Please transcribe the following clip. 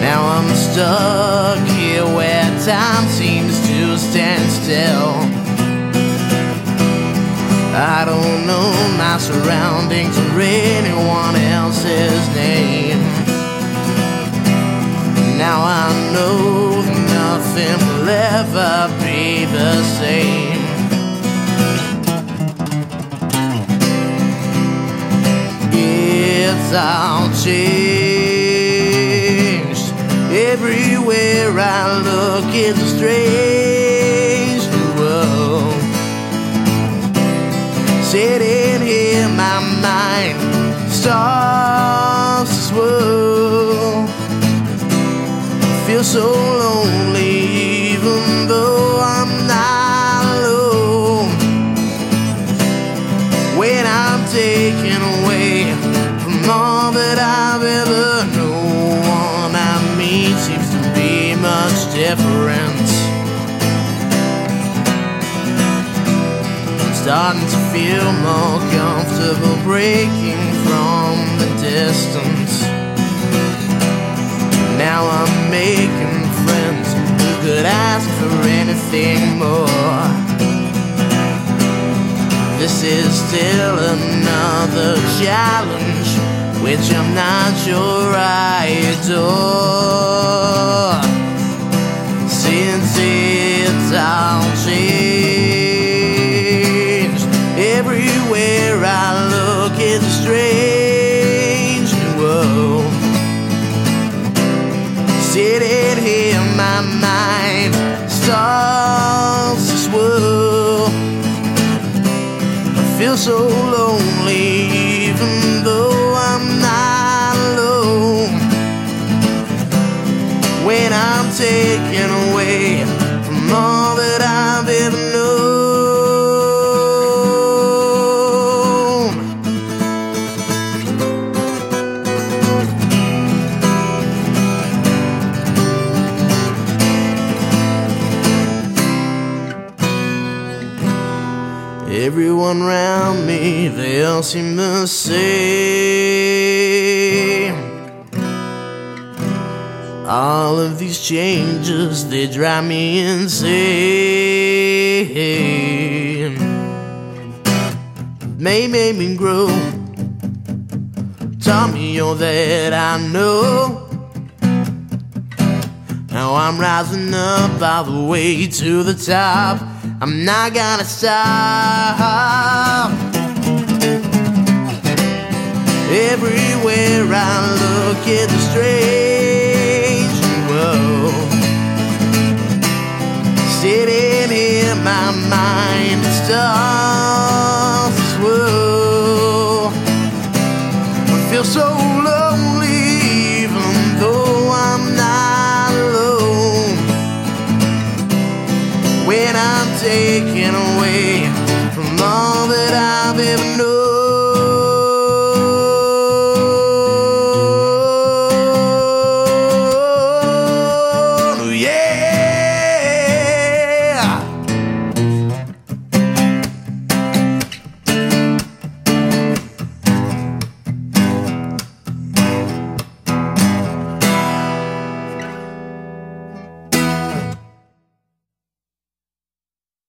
Now I'm stuck here where time seems to stand still. I don't know my surroundings or anyone else's name. Now I know nothing will ever be the same. It's all changed. Everywhere I look, it's a strange new world. Sitting ever known, one I meet seems to be much different. I'm starting to feel more comfortable breaking from the distance. Now I'm making friends who could ask for anything more. This is still another challenge, which I'm not sure I adore. Since it's all changed, everywhere I look, it's strange new world. Sitting here, my mind starts to swirl. I feel so lonely, taken away from all that I've ever known. Everyone around me, they all seem the same. All of these changes, they drive me insane. May make me grow. Taught me all that I know. Now I'm rising up all the way to the top. I'm not gonna stop. Everywhere I look, it's a to swirl. I feel so lonely, even though I'm not alone. When I'm taken away from all that I've ever known.